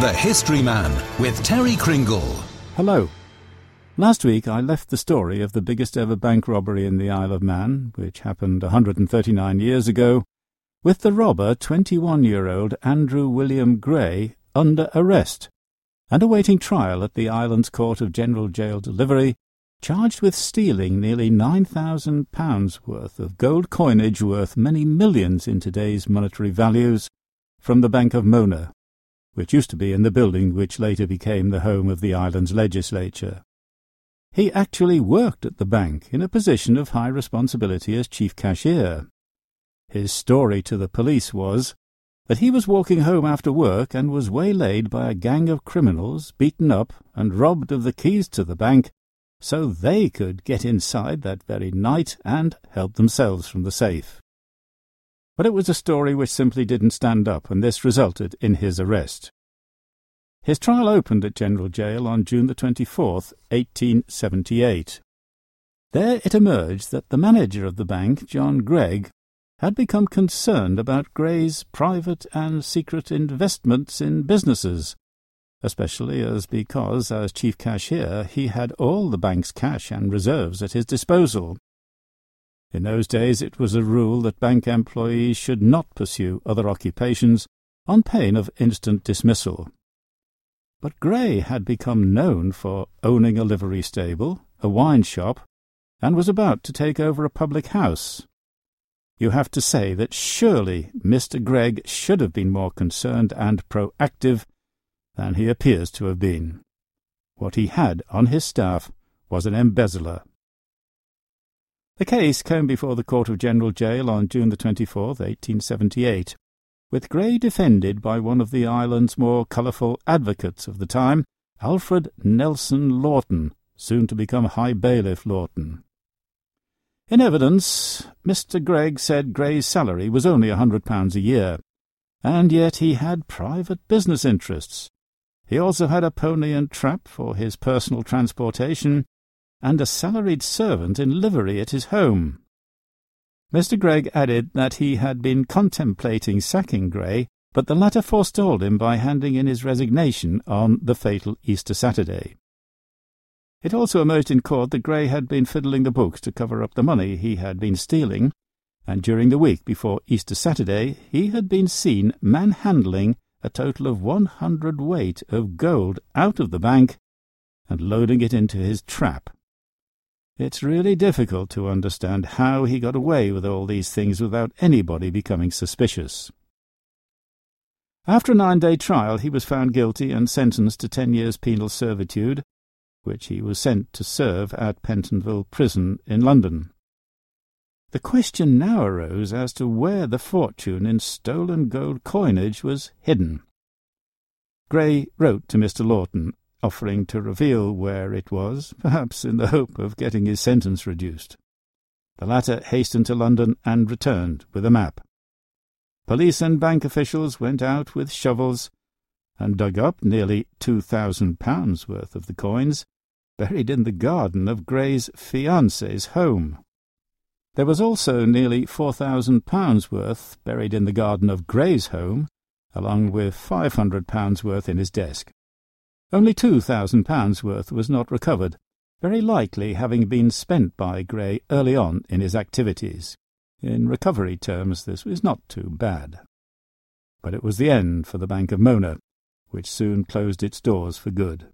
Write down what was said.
The History Man with Terry Cringle. Hello. Last week I left the story of the biggest ever bank robbery in the Isle of Man, which happened 139 years ago, with the robber, 21 year old Andrew William Gray, under arrest and awaiting trial at the island's Court of General Jail Delivery, charged with stealing nearly £9,000 worth of gold coinage worth many millions in today's monetary values from the Bank of Mona which used to be in the building which later became the home of the island's legislature. He actually worked at the bank in a position of high responsibility as chief cashier. His story to the police was that he was walking home after work and was waylaid by a gang of criminals, beaten up, and robbed of the keys to the bank so they could get inside that very night and help themselves from the safe. But it was a story which simply didn't stand up, and this resulted in his arrest. His trial opened at General Jail on June the 24th, 1878. There it emerged that the manager of the bank, John Gregg, had become concerned about Gray's private and secret investments in businesses, especially as because, as chief cashier, he had all the bank's cash and reserves at his disposal. In those days it was a rule that bank employees should not pursue other occupations on pain of instant dismissal. But Gray had become known for owning a livery stable, a wine shop, and was about to take over a public house. You have to say that surely Mr. Gregg should have been more concerned and proactive than he appears to have been. What he had on his staff was an embezzler. The case came before the Court of General Jail on June the 24th, 1878, with Gray defended by one of the island's more colourful advocates of the time, Alfred Nelson Laughton, soon to become High Bailiff Laughton. In evidence, Mr. Gregg said Gray's salary was only a hundred pounds a year, and yet he had private business interests. He also had a pony and trap for his personal transportation, and a salaried servant in livery at his home. Mr. Gregg added that he had been contemplating sacking Gray, but the latter forestalled him by handing in his resignation on the fatal Easter Saturday. It also emerged in court that Gray had been fiddling the books to cover up the money he had been stealing, and during the week before Easter Saturday he had been seen manhandling a total of one hundred weight of gold out of the bank and loading it into his trap. It's really difficult to understand how he got away with all these things without anybody becoming suspicious. After a nine-day trial, he was found guilty and sentenced to ten years' penal servitude, which he was sent to serve at Pentonville Prison in London. The question now arose as to where the fortune in stolen gold coinage was hidden. Gray wrote to Mr. Laughton, offering to reveal where it was, perhaps in the hope of getting his sentence reduced. The latter hastened to London and returned with a map. Police and bank officials went out with shovels and dug up nearly two thousand pounds worth of the coins, buried in the garden of Gray's fiance's home. There was also nearly four thousand pounds worth buried in the garden of Gray's home, along with five hundred pounds worth in his desk. Only two thousand pounds worth was not recovered, very likely having been spent by Gray early on in his activities. In recovery terms, this was not too bad. But it was the end for the Bank of Mona, which soon closed its doors for good.